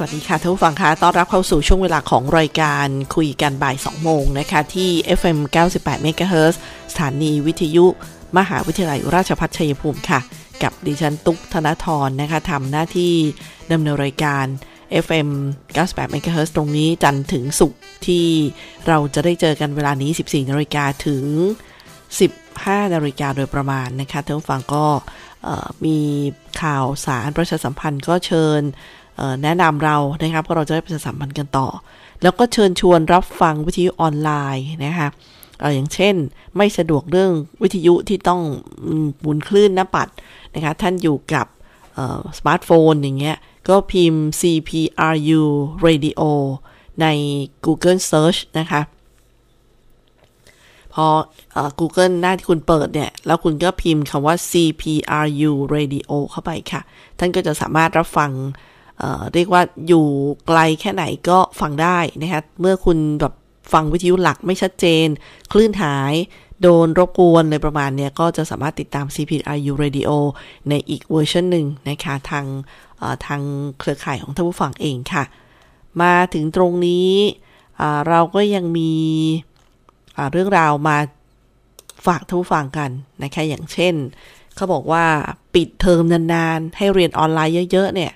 สวัสดีค่ะท่านผู้ฟังคะต้อนรับเข้าสู่ช่วงเวลาของรายการคุยกันบ่าย 2 โมงนะคะที่ FM 98 MHz สถานีวิทยุ มหาวิทยาลัยราชภัฏชัยภูมิค่ะ กับดิฉันตุ๊กธนทรนะคะทำหน้าที่ดำเนินรายการ FM 98 MHz ตรงนี้จันทร์ถึงศุกร์ที่เราจะได้เจอกันเวลานี้ 14 นาฬิกาถึง 15 นาฬิกาโดยประมาณนะคะท่านผู้ฟังก็มีข่าวสารประชาสัมพันธ์ก็เชิญ แนะนำเรานะครับก็เราจะได้ประชาสัมพันธ์กันต่อ แล้วก็เชิญชวนรับฟังวิทยุออนไลน์นะคะอย่างเช่น ไม่สะดวกเรื่องวิทยุที่ต้องอืมหมุนคลื่นหน้าปัดนะคะท่านอยู่กับสมาร์ทโฟนอย่างเงี้ยก็พิมพ์ CPRU Radio ใน Google Search นะคะ พออ Google หน้าที่คุณเปิดเนี่ย แล้วคุณก็พิมพ์คำว่า CPRU Radio เข้าไปค่ะ ท่านก็จะสามารถรับฟัง เรียกว่าอยู่ไกลแค่ไหนก็ฟังได้นะคะเมื่อคุณแบบฟังวิทยุหลักไม่ชัดเจน คลื่นหายโดนรบกวนอะไรประมาณเนี้ยก็จะสามารถติดตาม CPRU Radio ในอีกเวอร์ชันหนึ่งนะคะทางทางเครือข่ายของท่านผู้ฟังเองค่ะ มาถึงตรงนี้เราก็ยังมีเรื่องราวมาฝากท่านผู้ฟังกันนะคะอย่างเช่น เขาบอกว่าปิดเทอมนานๆ ให้เรียนออนไลน์เยอะ ๆ เนี่ย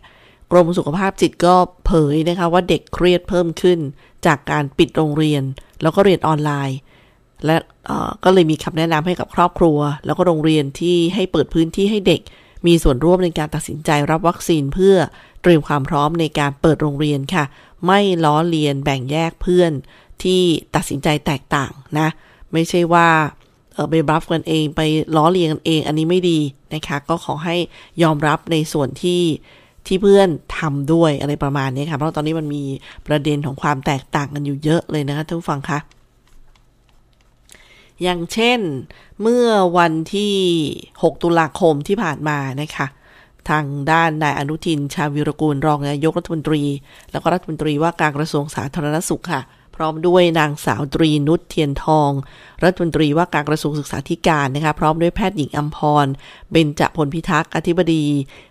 กรมสุขภาพจิตก็เผยนะคะว่าเด็กเครียดเพิ่มขึ้น จากการปิดโรงเรียน แล้วก็เรียนออนไลน์ และก็เลยมีคำแนะนำให้กับครอบครัว แล้วก็โรงเรียนที่ให้เปิดพื้นที่ให้เด็ก มีส่วนร่วมในการตัดสินใจรับวัคซีนเพื่อเตรียมความพร้อมในการเปิดโรงเรียนค่ะ ไม่ล้อเลียนแบ่งแยกเพื่อนที่ตัดสินใจแตกต่างนะ ไม่ใช่ว่าไปบัฟกันเองไปล้อเลียนกันเองอันนี้ไม่ดีนะคะ ก็ขอให้ยอมรับในส่วนที่ ที่เพื่อนทำด้วยอะไรประมาณนี้ค่ะ เพราะตอนนี้มันมีประเด็นของความแตกต่างกันอยู่เยอะเลยนะคะท่านผู้ฟังคะอย่างเช่นเมื่อวันที่ 6 ตุลาคมที่ผ่านมานะคะทางด้านนายอนุทินชาญวิรกูลรองนายกรัฐมนตรี แล้วก็รัฐมนตรีว่าการกระทรวงสาธารณสุขค่ะ ร้อมด้วยนางสาวตรีนุชเทียนทอง รัฐมนตรีว่าการกระทรวงศึกษาธิการนะคะพร้อมด้วยแพทย์หญิงอัมพร เบญจพลพิทักษ์อธิบดี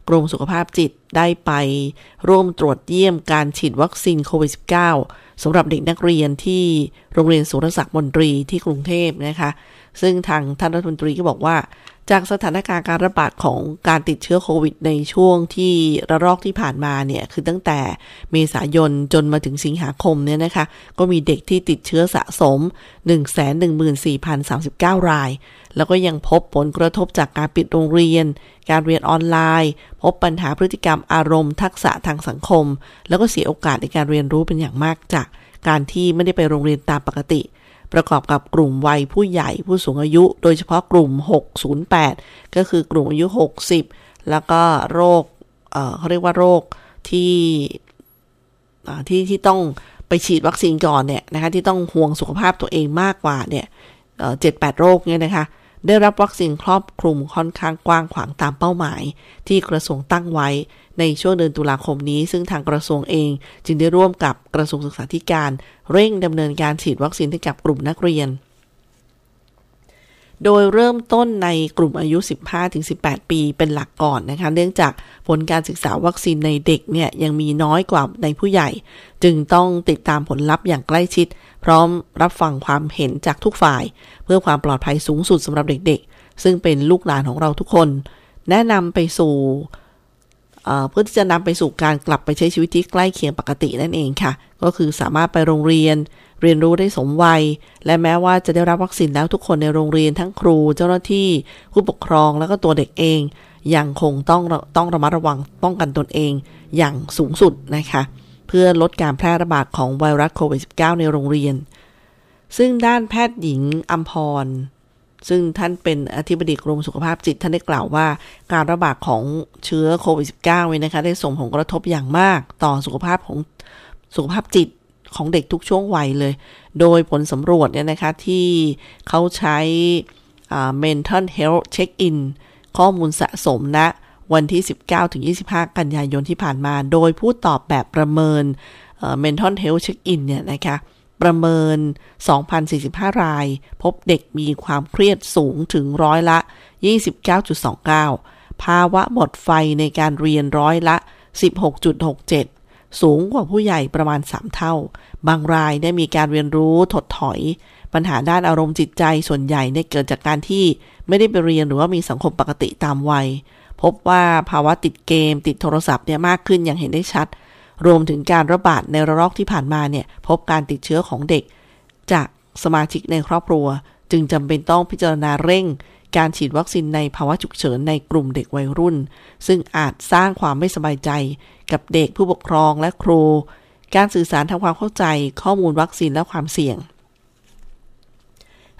กรมสุขภาพจิตได้ไปร่วมตรวจเยี่ยมการฉีดวัคซีนโควิด -19 สำหรับเด็กนักเรียนที่โรงเรียนสุรศักดิ์มนตรีที่กรุงเทพนะคะ ซึ่งทางท่านรัฐมนตรีก็บอกว่า จากสถานการณ์การระบาดของการติดเชื้อโควิดในช่วงที่ระลอกที่ผ่านมาเนี่ยคือตั้งแต่เมษายนจนมาถึงสิงหาคมเนี่ยนะคะ ก็มีเด็กที่ติดเชื้อสะสม 114,039 ราย แล้วก็ยังพบผลกระทบจากการปิดโรงเรียน การเรียนออนไลน์ พบปัญหาพฤติกรรมอารมณ์ทักษะทางสังคม แล้วก็เสียโอกาสในการเรียนรู้เป็นอย่างมากจากการที่ไม่ได้ไปโรงเรียนตามปกติ ประกอบกับกลุ่มวัยผู้ใหญ่ผู้สูงอายุ โดยเฉพาะกลุ่ม 608 ก็คือกลุ่มอายุ 60 แล้วก็โรคเเขาเรียกว่าโรคที่ที่ที่ต้องไปฉีดวัคซีนก่อนเนี่ยนะคะที่ต้องห่วงสุขภาพตัวเองมากกว่าเนี่ยเจ็ดแปดโรคเนี่ยนะคะได้รับวัคซีนครอบคลุมค่อนข้างกว้างขวางตามเป้าหมาย ที่กระทรวงตั้งไว้ ในช่วงเดือนตุลาคมนี้ ซึ่งทางกระทรวงเอง จึงได้ร่วมกับกระทรวงศึกษาธิการ เร่งดำเนินการฉีดวัคซีนให้กับกลุ่มนักเรียน โดยเริ่มต้นในกลุ่มอายุ 15-18 ปีเป็นหลักก่อนนะคะ เนื่องจากผลการศึกษาวัคซีนในเด็กเนี่ยยังมีน้อยกว่าในผู้ใหญ่ จึงต้องติดตามผลลัพธ์อย่างใกล้ชิด พร้อมรับฟังความเห็นจากทุกฝ่าย เพื่อความปลอดภัยสูงสุดสำหรับเด็กๆ ซึ่งเป็นลูกหลานของเราทุกคนแนะนำไปสู่ เพื่อที่จะนำไปสู่การกลับไปใช้ชีวิตที่ใกล้เคียงปกตินั่นเองค่ะ ก็คือสามารถไปโรงเรียน เรียนรู้ได้สมวัย และแม้ว่าจะได้รับวัคซีนแล้วทุกคนในโรงเรียนทั้งครูเจ้าหน้าที่ ผู้ปกครองแล้วก็ตัวเด็กเอง ยังคงต้องต้องระมัดระวังป้องกันตนเองอย่างสูงสุดนะคะ เพื่อลดการแพร่ระบาดของไวรัสโควิด -19 ในโรงเรียนซึ่งด้านแพทย์หญิงอัมพร ซึ่งท่านเป็นอธิบดีกรมสุขภาพจิตท่านได้กล่าวว่า การระบาดของเชื้อโควิด -19 เว้นะคะ ได้ส่งผลกระทบอย่างมากต่อสุขภาพของสุขภาพจิตของเด็กทุกช่วงวัยเลย โดยผลสำรวจเนี่ยนะคะที่เขาใช้ mental health check in ข้อมูลสะสมณนะวันที่ 19 ถึง 25 กันยายนที่ผ่านมา โดยผู้ตอบแบบประเมิน mental health check in เนี่ยนะคะ ประเมิน 2,045 ราย พบเด็กมีความเครียดสูงถึงร้อยละ 29.29 ภาวะหมดไฟในการเรียนร้อยละ 16.67 สูงกว่าผู้ใหญ่ประมาณ 3 เท่า บางรายได้มีการเรียนรู้ถดถอย ปัญหาด้านอารมณ์จิตใจส่วนใหญ่ได้เกิดจากการที่ไม่ได้ไปเรียนหรือว่ามีสังคมปกติตามวัย พบว่าภาวะติดเกมติดโทรศัพท์เนี่ยมากขึ้นอย่างเห็นได้ชัด รวมถึงการระบาดในระลอกที่ผ่านมาเนี่ยพบการติดเชื้อของเด็ก จากสมาชิกในครอบครัว จึงจำเป็นต้องพิจารณาเร่ง การฉีดวัคซีนในภาวะฉุกเฉินในกลุ่มเด็กวัยรุ่น ซึ่งอาจสร้างความไม่สบายใจ กับเด็กผู้ปกครองและครู การสื่อสารทำความเข้าใจข้อมูลวัคซีนและความเสี่ยง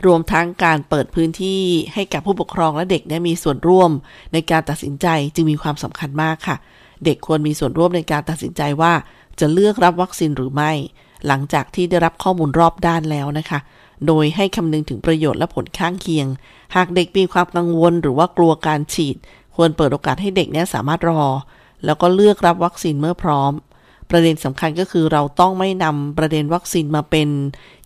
รวมทั้งการเปิดพื้นที่ให้กับผู้ปกครองและเด็กได้มีส่วนร่วม ในการตัดสินใจจึงมีความสำคัญมากค่ะ เด็กควรมีส่วนร่วมในการตัดสินใจว่าจะเลือกรับวัคซีนหรือไม่ หลังจากที่ได้รับข้อมูลรอบด้านแล้วนะคะ โดยให้คำนึงถึงประโยชน์และผลข้างเคียง หากเด็กมีความกังวลหรือว่ากลัวการฉีด ควรเปิดโอกาสให้เด็กนี้สามารถรอ แล้วก็เลือกรับวัคซีนเมื่อพร้อม ประเด็นสำคัญก็คือเราต้องไม่นำประเด็นวัคซีนมาเป็น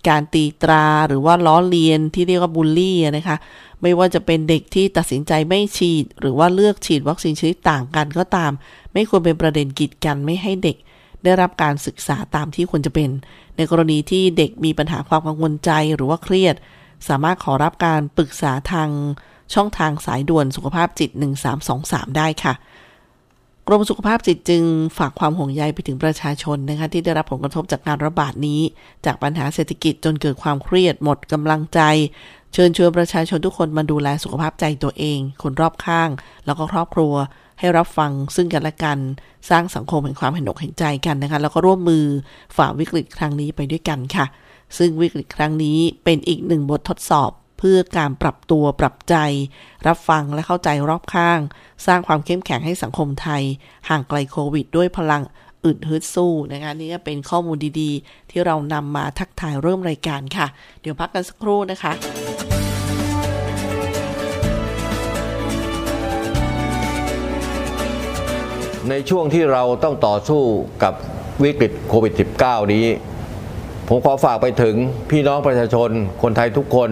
การตีตราหรือว่าล้อเลียนที่เรียกว่าบูลลี่นะคะ ไม่ว่าจะเป็นเด็กที่ตัดสินใจไม่ฉีด หรือว่าเลือกฉีดวัคซีนชนิดต่างกันก็ตาม ไม่ควรเป็นประเด็นกีดกันไม่ให้เด็กได้รับการศึกษาตามที่ควรจะเป็น ในกรณีที่เด็กมีปัญหาความกังวลใจหรือว่าเครียด สามารถขอรับการปรึกษาทางช่องทางสายด่วนสุขภาพจิต 1323 ได้ค่ะ กรมสุขภาพจิตจึงฝากความห่วงใยไปถึงประชาชนนะคะที่ได้รับผลกระทบจากการระบาดนี้ จากปัญหาเศรษฐกิจจนเกิดความเครียดหมดกำลังใจ เชิญชวนประชาชนทุกคนมาดูแลสุขภาพใจตัวเอง คนรอบข้าง แล้วก็ครอบครัว ให้รับฟังซึ่งกันและกัน สร้างสังคมแห่งความเห็นอกเห็นใจกันนะคะแล้วก็ร่วมมือฝ่าวิกฤตครั้งนี้ไปด้วยกันค่ะ ซึ่งวิกฤตครั้งนี้เป็นอีกหนึ่งบททดสอบ พื่อการปรับตัวปรับใจ รับฟังและเข้าใจรอบข้าง สร้างความเข้มแข็งให้สังคมไทย ห่างไกลโควิด ด้วยพลังอึดฮึดสู้นะคะนี่ก็เป็นข้อมูลดีๆ ที่เรานำมาทักทายเริ่มรายการค่ะ เดี๋ยวพักกันสักครู่นะคะในช่วงที่เราต้องต่อสู้กับวิกฤตโควิด -19 นี้ ผมขอฝากไปถึงพี่น้องประชาชนคนไทยทุกคน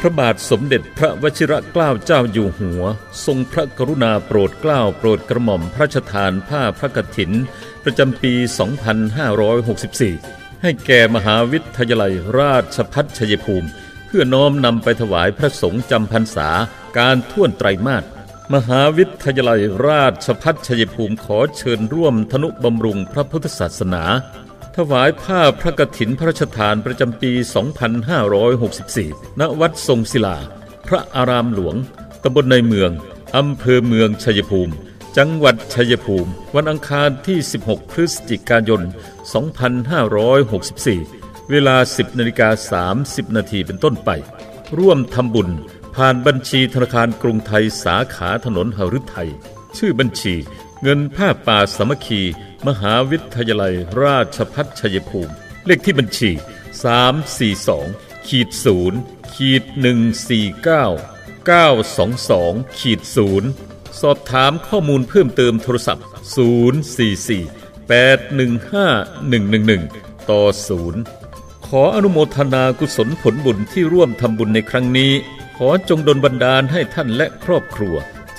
พระบาทสมเด็จพระวชิรเกล้าเจ้าอยู่หัว ทรงพระกรุณาโปรดเกล้าโปรดกระหม่อมพระราชทานผ้าพระกฐิน ประจำปี 2564 ให้แก่มหาวิทยาลัยราชพัฒชัยภูมิ เพื่อน้อมนำไปถวายพระสงฆ์จำพรรษาการท่วนไตรมาสมหาวิทยาลัยราชพัฒชัยภูมิขอเชิญร่วมธนุบำรุงพระพุทธศาสนา ถวายผ้าพระกฐินพระราชทานประจำปี 2564 ณ วัดทรงศิลา พระอารามหลวง ตำบลในเมือง อำเภอเมืองชัยภูมิ จังหวัดชัยภูมิ วันอังคารที่ 16 พฤศจิกายน 2564 เวลา 10นาฬิกา30 นาทีเป็นต้นไป ร่วมทำบุญผ่านบัญชีธนาคารกรุงไทยสาขาถนนหฤทัย ชื่อบัญชี เงินผ้าป่าสมัคคี มหาวิทยาลัย ราชพัฒชัยภูมิ เลขที่บัญชี 342ขีด0ขีด149 922ขีด0สอบถามข้อมูลเพิ่มเติมโทรศัพท์ 044 815 111 ต่อ 0 ขออนุโมทนากุศลผลบุญที่ร่วมทำบุญในครั้งนี้ ขอจงดลบันดาลให้ท่านและครอบครัว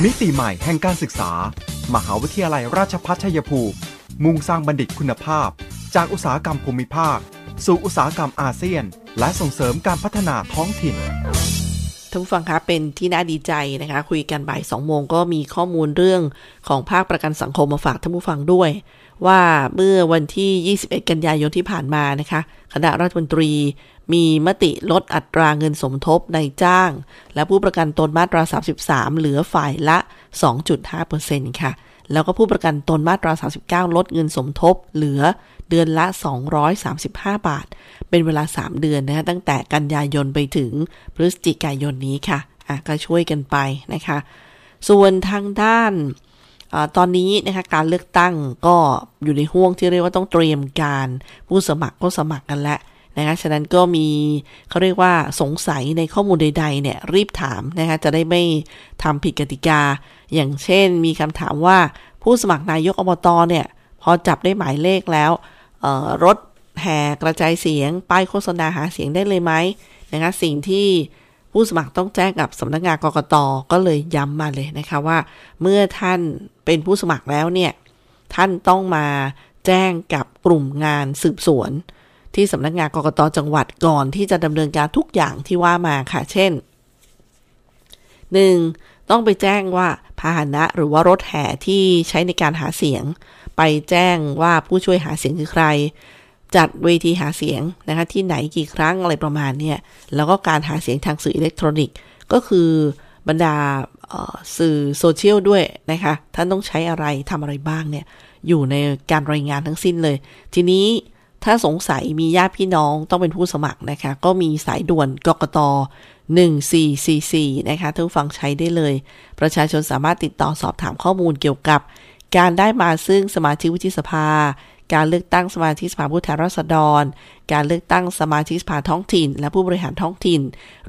มิติใหม่แห่งการศึกษา มหาวิทยาลัยราชภัฏชัยภูมิ มุ่งสร้างบัณฑิตคุณภาพ จากอุตสาหกรรมภูมิภาค สู่อุตสาหกรรมอาเซียน และส่งเสริมการพัฒนาท้องถิ่นท่านผู้ฟังคะเป็นที่น่าดีใจนะคะ คุยกันบ่ายสองโมงก็มีข้อมูลเรื่องของภาคประกันสังคมมาฝากท่านผู้ฟังด้วย ว่าเมื่อวันที่ 21 กันยายนที่ผ่านมานะคะ คณะรัฐมนตรี มีมติลดอัตราเงินสมทบในจ้าง และผู้ประกันตนมาตรา 33 เหลือฝ่ายละ 2.5%ค่ะ แล้วก็ผู้ประกันตนมาตรา 39 ลดเงินสมทบเหลือเดือนละ 235 บาท เป็นเวลา 3 เดือนนะคะตั้งแต่กันยายนไปถึงพฤศจิกายนนี้ค่ะอะก็ช่วยกันไปนะคะ ส่วนทางด้านอตอนนี้นะคะการเลือกตั้งก็อยู่ในห่วงที่เรียกว่าต้องเตรียมการผู้สมัครก็สมัครกันแล้ว นะคะฉะนั้นก็มีเขาเรียกว่าสงสัยในข้อมูลใดๆเนี่ยรีบถามนะคะจะได้ไม่ทำผิดกติกา อย่างเช่นมีคำถามว่าผู้สมัครนายกอบตเนี่ยพอจับได้หมายเลขแล้วรถแห่กระจายเสียง ป้ายโฆษณาหาเสียงได้เลยไหมนะคะสิ่งที่ผู้สมัครต้องแจ้งกับสำนักงานกกตก็เลยย้ำมาเลยนะคะว่า เมื่อท่านเป็นผู้สมัครแล้วเนี่ย ท่านต้องมาแจ้งกับกลุ่มงานสืบสวน ที่สำนักงานกกตจังหวัดก่อนที่จะดำเนินการทุกอย่างที่ว่ามาค่ะ เช่น 1. ต้องไปแจ้งว่าพาหนะหรือว่ารถแห่ที่ใช้ในการหาเสียง ไปแจ้งว่าผู้ช่วยหาเสียงคือใคร จัดเวทีหาเสียงนะคะที่ไหนกี่ครั้งอะไรประมาณเนี่ยแล้วก็การหาเสียงทางสื่ออิเล็กทรอนิกส์ ก็คือบรรดาสื่อโซเชียลด้วยนะคะท่านต้องใช้อะไรทำอะไรบ้างเนี่ยอยู่ในการรายงานทั้งสิ้นเลย ทีนี้ ถ้าสงสัยมีญาติพี่น้องต้องเป็นผู้สมัครนะคะ ก็มีสายด่วนกกต1444 นะคะทุกฟังใช้ได้เลย ประชาชนสามารถติดต่อสอบถามข้อมูลเกี่ยวกับ การได้มาซึ่งสมาชิกวุฒิสภา การเลือกตั้งสมาชิกสภาผู้แทนราษฎร การเลือกตั้งสมาชิกสภาท้องถิ่น และผู้บริหารท้องถิ่น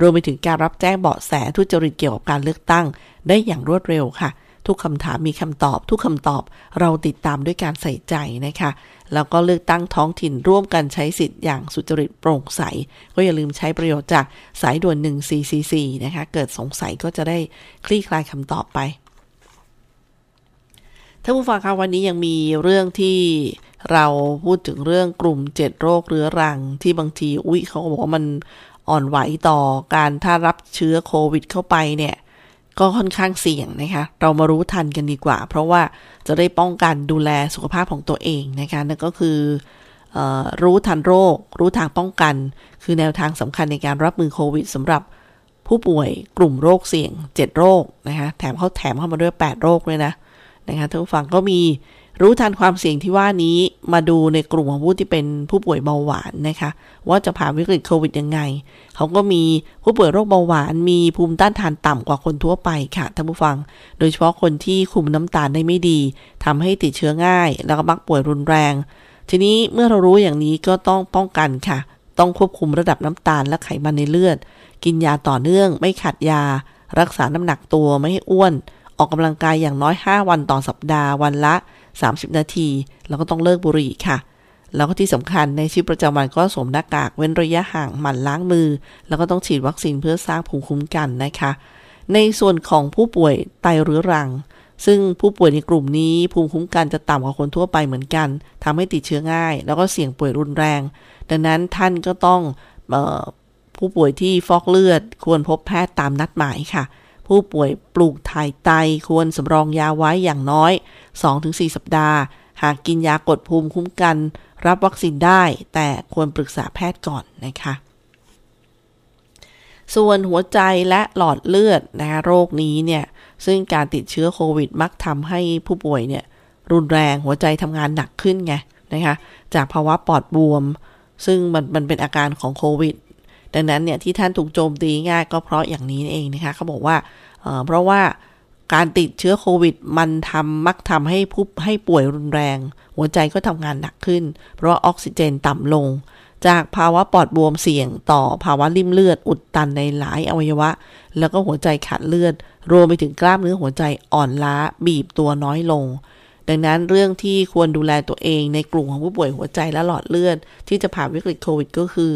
รวมไปถึงการรับแจ้งเบาะแสทุจริตเกี่ยวกับการเลือกตั้ง ได้อย่างรวดเร็วค่ะ ทุกคำถามมีคำตอบ ทุกคำตอบเราติดตามด้วยการใส่ใจนะคะ แล้วก็เลือกตั้งท้องถิ่นร่วมกันใช้สิทธิ์อย่างสุจริตโปร่งใส ก็อย่าลืมใช้ประโยชน์จากสายด่วน 1444 นะคะ เกิดสงสัยก็จะได้คลี่คลายคำตอบไปท่านผู้ฟังคะวันนี้ยังมีเรื่องที่เราพูดถึงเรื่องกลุ่ม 7 โรคเรื้อรัง ที่บางที อุ้ยเขาบอกว่ามันอ่อนไหวต่อการถ้ารับเชื้อโควิดเข้าไปเนี่ย ก็ค่อนข้างเสี่ยงนะคะ เรามารู้ทันกันดีกว่า เพราะว่าจะได้ป้องกันดูแลสุขภาพของตัวเองนะคะ นั่นก็คืออรู้ทันโรค รู้ทางป้องกัน คือแนวทางสำคัญในการรับมือโควิดสำหรับผู้ป่วยกลุ่มโรคเสี่ยง 7 โรคนะคะ แถมเขาแถมเข้ามาด้วย 8 โรคเลยนะนะคะท่านผู้ฟังก็มี รู้ทันความเสี่ยงที่ว่านี้มาดูในกลุ่มของผู้ที่เป็นผู้ป่วยเบาหวานนะคะ ว่าจะผ่านวิกฤตโควิดยังไง เขาก็มีผู้ป่วยโรคเบาหวาน มีภูมิต้านทานต่ำกว่าคนทั่วไปค่ะท่านผู้ฟัง โดยเฉพาะคนที่คุมน้ำตาลได้ไม่ดีทำให้ติดเชื้อง่าย แล้วก็มักป่วยรุนแรง ทีนี้เมื่อเรารู้อย่างนี้ก็ต้องป้องกันค่ะ ต้องควบคุมระดับน้ำตาลและไขมันในเลือด กินยาต่อเนื่อง ไม่ขาดยา รักษาน้ำหนักตัวไม่ให้อ้วน ออกกำลังกายอย่างน้อย 5 วันต่อสัปดาห์วันละ 30 นาทีแล้วก็ต้องเลิกบุหรี่ค่ะ แล้วก็ที่สำคัญในชีวิตประจำวันก็สวมหน้ากากเว้นระยะห่างหมั่นล้างมือ แล้วก็ต้องฉีดวัคซีนเพื่อสร้างภูมิคุ้มกันนะคะ ในส่วนของผู้ป่วยไตเรื้อรัง ซึ่งผู้ป่วยในกลุ่มนี้ภูมิคุ้มกันจะต่ำกว่าคนทั่วไปเหมือนกันทำให้ติดเชื้อง่าย แล้วก็เสี่ยงป่วยรุนแรง ดังนั้นท่านก็ต้องออผู้ป่วยที่ฟอกเลือดควรพบแพทย์ตามนัดหมายค่ะ ผู้ป่วยปลูกถ่ายไตควรสำรองยาไว้อย่างน้อย 2-4 สัปดาห์ หากกินยากดภูมิคุ้มกัน รับวัคซีนได้ แต่ควรปรึกษาแพทย์ก่อนนะคะ ส่วนหัวใจและหลอดเลือดนะคะโรคนี้เนี่ย ซึ่งการติดเชื้อโควิดมักทำให้ผู้ป่วยเนี่ย รุนแรงหัวใจทำงานหนักขึ้นไงนะคะจากภาวะปอดบวม ซึ่งมันมันเป็นอาการของโควิด ดังนั้นเนี่ยที่ท่านถูกโจมตีง่ายก็เพราะอย่างนี้เองนะคะเขาบอกว่าเเพราะว่า การติดเชื้อโควิด มันทำมักทำให้ผู้ให้ป่วยรุนแรง หัวใจก็ทำงานหนักขึ้น เพราะว่าออกซิเจนต่ำลง จากภาวะปอดบวมเสี่ยงต่อภาวะริ่มเลือดอุดตันในหลายอวัยวะ แล้วก็หัวใจขาดเลือด รวมไปถึงกล้ามเนื้อหัวใจอ่อนล้าบีบตัวน้อยลง ดังนั้นเรื่องที่ควรดูแลตัวเองในกลุ่มของผู้ป่วยหัวใจและหลอดเลือด ที่จะผ่านวิกฤตโควิด ก็คือ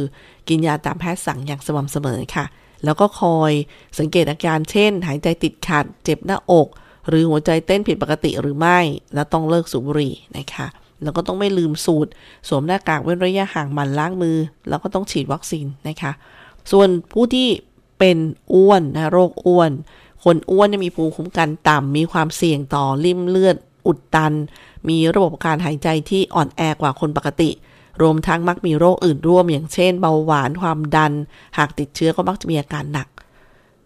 กินยาตามแพทย์สั่งอย่างสม่ำเสมอค่ะ แล้วก็คอยสังเกตอาการเช่น หายใจติดขัด เจ็บหน้าอก หรือหัวใจเต้นผิดปกติหรือไม่ แล้วต้องเลิกสูบบุหรี่นะคะแล้วก็ต้องไม่ลืมสูตร สวมหน้ากากเว้นระยะห่างมันล้างมือ แล้วก็ต้องฉีดวัคซีนนะคะ ส่วนผู้ที่เป็นอ้วนนะโรคอ้วน คนอ้วนมีภูมิคุ้มกันต่ำมีความเสี่ยงต่อริ่มเลือดอุดตัน มีระบบการหายใจที่อ่อนแอกว่าคนปกติ รวมทั้งมักมีโรคอื่นร่วม อย่างเช่น เบาหวานความดัน หากติดเชื้อก็มักจะมีอาการหนัก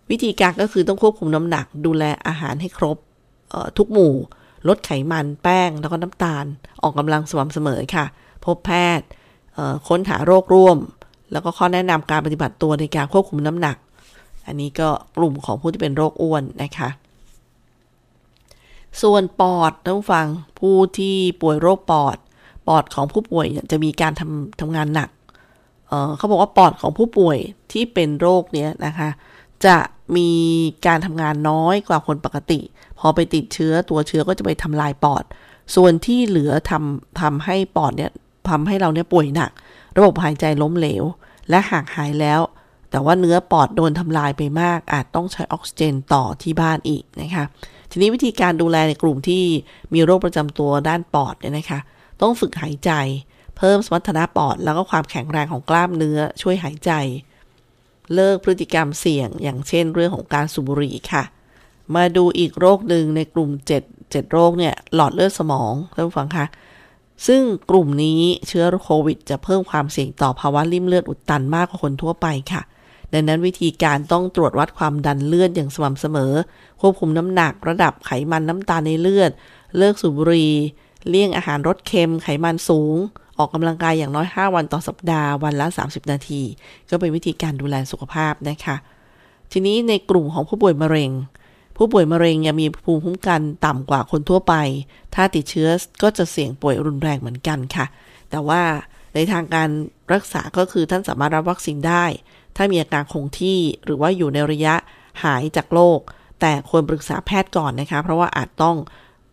วิธีการก็คือต้องควบคุมน้ำหนัก ดูแลอาหารให้ครบทุกหมู่ ลดไขมันแป้งแล้วก็น้ำตาล ออกกำลังสม่ำเสมอค่ะ พบแพทย์ค้นหาโรคร่วม แล้วก็ข้อแนะนำการปฏิบัติตัวในการควบคุมน้ำหนัก อันนี้ก็กลุ่มของผู้ที่เป็นโรคอ้วนนะคะส่วนปอดท่านผู้ฟังผู้ที่ป่วยโรคปอด ปอดของผู้ป่วยจะมีการทำทำงานหนักเเขาบอกว่าปอดของผู้ป่วยที่เป็นโรคเนี้ยนะคะจะมีการทำงานน้อยกว่าคนปกติ พอไปติดเชื้อตัวเชื้อก็จะไปทำลายปอด ส่วนที่เหลือทำทำให้ปอดเนี่ยทำให้เราเนี่ยป่วยหนัก ระบบหายใจล้มเหลว และหากหายแล้ว แต่ว่าเนื้อปอดโดนทำลายไปมาก อาจต้องใช้ออกซิเจนต่อที่บ้านอีกนะคะทีนี้วิธีการดูแลในกลุ่มที่มีโรคประจำตัวด้านปอดเนี่ยนะคะ ต้องฝึกหายใจ เพิ่มสมรรถนะปอด แล้วก็ความแข็งแรงของกล้ามเนื้อช่วยหายใจ เลิกพฤติกรรมเสี่ยง อย่างเช่น เรื่องของการสูบบุหรี่ค่ะ มาดูอีกโรคหนึ่งในกลุ่ม 7 7 โรคเนี่ยหลอดเลือดสมองท่านผู้ฟังคะซึ่งกลุ่มนี้เชื้อโควิด จะเพิ่มความเสี่ยงต่อภาวะริ่มเลือดอุดตันมากกว่าคนทั่วไปค่ะดังนั้นวิธีการต้องตรวจวัดความดันเลือดอย่างสม่ำเสมอ ควบคุมน้ำหนักระดับไขมันน้ำตาลในเลือด เลิกสูบบุหรี่ เลี่ยงอาหารรสเค็มไขมันสูง ออกกำลังกายอย่างน้อย 5 วันต่อสัปดาห์วันละ 30 นาที ก็เป็นวิธีการดูแลสุขภาพนะคะ ทีนี้ในกลุ่มของผู้ป่วยมะเร็ง ผู้ป่วยมะเร็งยังมีภูมิคุ้มกันต่ำกว่าคนทั่วไป ถ้าติดเชื้อก็จะเสี่ยงป่วยรุนแรงเหมือนกันค่ะ แต่ว่าในทางการรักษาก็คือท่านสามารถรับวัคซีนได้ ถ้ามีอาการคงที่หรือว่าอยู่ในระยะหายจากโรคแต่ควรปรึกษาแพทย์ก่อนนะคะ เพราะว่าอาจต้อง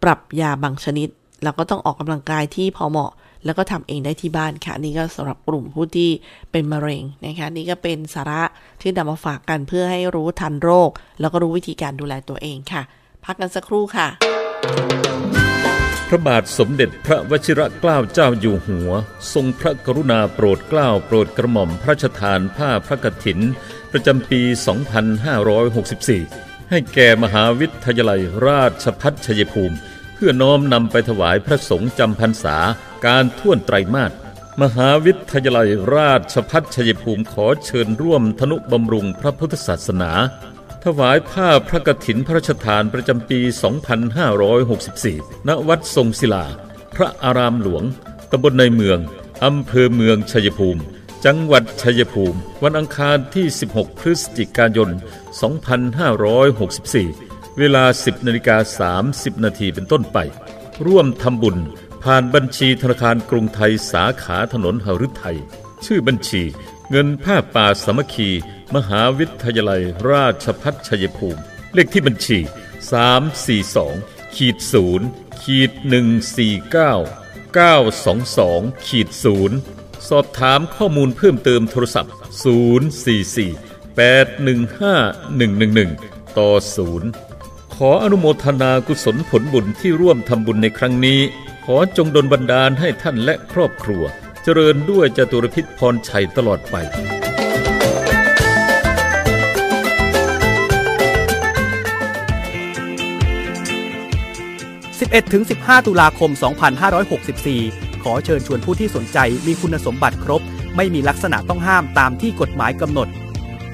ปรับยาบางชนิด แล้วก็ต้องออกกำลังกายที่พอเหมาะ แล้วก็ทำเองได้ที่บ้านค่ะ นี่ก็สำหรับกลุ่มผู้ที่เป็นมะเร็งนะคะ นี่ก็เป็นสาระที่นำมาฝากกันเพื่อให้รู้ทันโรค แล้วก็รู้วิธีการดูแลตัวเองค่ะ พักกันสักครู่ค่ะ พระบาทสมเด็จพระวชิรเกล้าเจ้าอยู่หัว ทรงพระกรุณาโปรดเกล้าโปรดกระหม่อมพระราชทานผ้าพระกฐิน ประจำปี 2564 ให้แก่มหาวิทยาลัยราชพัฒชัยภูมิ พื่อน้อมนำไปถวายพระสงฆ์จำพรรษาการท่วนไตรมาสมหาวิทยาลัยราชพัฒชัยภูมิขอเชิญร่วมธนุบำรุงพระพุทธศาสนา ถวายผ้าพระกฐินพระราชทานประจำปี 2564 ณ วัดทรงศิลา พระอารามหลวง ตำบลในเมือง อำเภอเมืองชัยภูมิ จังหวัดชัยภูมิ วันอังคารที่ 16 พฤศจิกายน 2564 เวลา 10นาฬิกา30นาทีเป็นต้นไป ร่วมทำบุญผ่านบัญชีธนาคารกรุงไทยสาขาถนนหฤทัย ชื่อบัญชีเงินผ้าป่าสามัคคี มหาวิทยาลัยราชพัฒชัยภูมิ เลขที่บัญชี 342ขีด0ขีด149 922ขีด0สอบถามข้อมูลเพิ่มเติมโทรศัพท์ 044 815 111 ต่อ 0 ขออนุโมทนากุศลผลบุญที่ร่วมทำบุญในครั้งนี้ ขอจงดลบันดาลให้ท่านและครอบครัว เจริญด้วยจตุรพิษพรชัยตลอดไป 11-15 ตุลาคม 2564 ขอเชิญชวนผู้ที่สนใจมีคุณสมบัติครบ ไม่มีลักษณะต้องห้ามตามที่กฎหมายกำหนด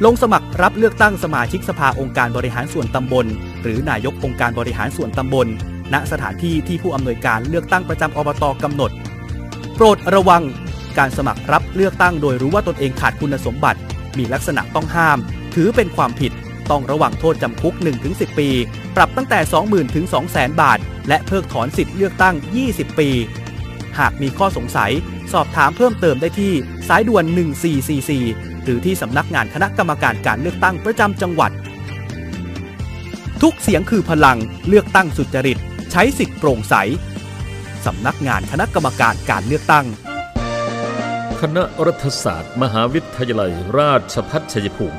ลงสมัครรับเลือกตั้งสมาชิกสภาองค์การบริหารส่วนตำบล หรือนายกองค์การบริหารส่วนตำบล ณสถานที่ที่ผู้อำนวยการเลือกตั้งประจำอบตกำหนด โปรดระวังการสมัครรับเลือกตั้งโดยรู้ว่าตนเองขาดคุณสมบัติ มีลักษณะต้องห้าม ถือเป็นความผิด ต้องระวังโทษจำคุก 1-10 ปี ปรับตั้งแต่ 20,000ถึง200,000 บาท และเพิกถอนสิทธิ์เลือกตั้ง 20 ปี หากมีข้อสงสัย สอบถามเพิ่มเติมได้ที่สายด่วน 1444 หรือที่สำนักงานคณะกรรมการการเลือกตั้งประจำจังหวัด ทุกเสียงคือพลังเลือกตั้งสุจริต ใช้สิทธิ์โปร่งใส สำนักงานคณะกรรมการการเลือกตั้ง คณะรัฐศาสตร์ มหาวิทยาลัย ราชพัฒชัยภูมิ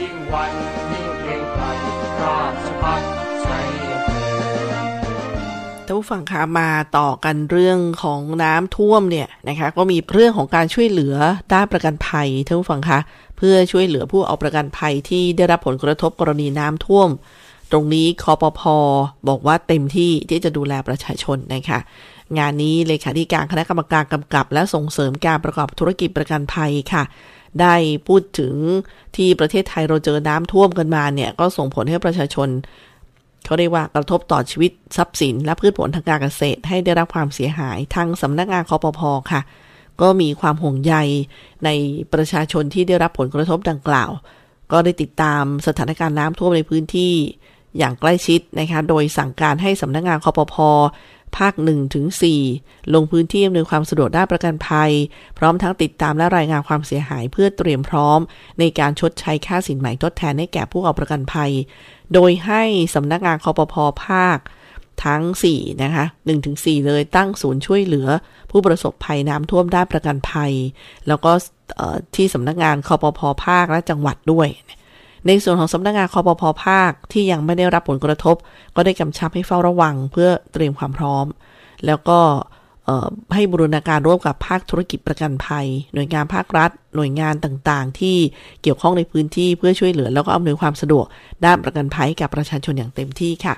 ยิ่งวันยิ่งเกรงไกรราชพัฒชัยภูมิท่านผู้ฟังคะมาต่อกันเรื่องของน้ำท่วมเนี่ยนะคะก็มีเรื่องของการช่วยเหลือด้านประกันภัยท่านผู้ฟังคะเพื่อช่วยเหลือผู้เอาประกันภัยที่ได้รับผลกระทบกรณีน้ำท่วม ตรงนี้คอปพอบอกว่าเต็มที่ที่จะดูแลประชาชนนะคะงานนี้เลขาธิการคณะกรรมการกำกับ และส่งเสริมการประกอบธุรกิจประกันภัยค่ะ ได้พูดถึงที่ประเทศไทยเราเจอน้ำท่วมกันมาเนี่ย ก็ส่งผลให้ประชาชน เขาเรียกว่ากระทบต่อชีวิตทรัพย์สิน และพืชผลทางการเกษตร ให้ได้รับความเสียหายทางสำนักงานคอปพอค่ะ ก็มีความห่วงใยในประชาชนที่ได้รับผลกระทบดังกล่าว ก็ได้ติดตามสถานการณ์น้ำท่วมในพื้นที่อย่างใกล้ชิดนะคะ โดยสั่งการให้สำนักงานคอปพอ ภาค1ถึง4ลงพื้นที่อำนวยความสะดวกด้านประกันภัย พร้อมทั้งติดตามและรายงานความเสียหายเพื่อเตรียมพร้อม ในการชดใช้ค่าสินใหม่ทดแทนให้แก่ผู้เอาประกันภัย โดยให้สำนักงานคอปพอภาคทั้ง 4 นะคะ 1-4 เลยตั้งศูนย์ช่วยเหลือ ผู้ประสบภัยน้ำท่วมด้านประกันภัย แล้วก็ที่สำนักงานคอปพอภาคและจังหวัดด้วย ในส่วนของสำนักงานคอปพอภาคที่ยังไม่ได้รับผลกระทบ ก็ได้กำชับให้เฝ้าระวังเพื่อเตรียมความพร้อม แล้วก็ให้บูรณาการร่วมกับภาคธุรกิจประกันภัย หน่วยงานภาครัฐ หน่วยงานต่างๆ ที่เกี่ยวข้องในพื้นที่เพื่อช่วยเหลือ แล้วก็อำนวยความสะดวกด้านประกันภัยกับประชาชนอย่างเต็มที่ค่ะ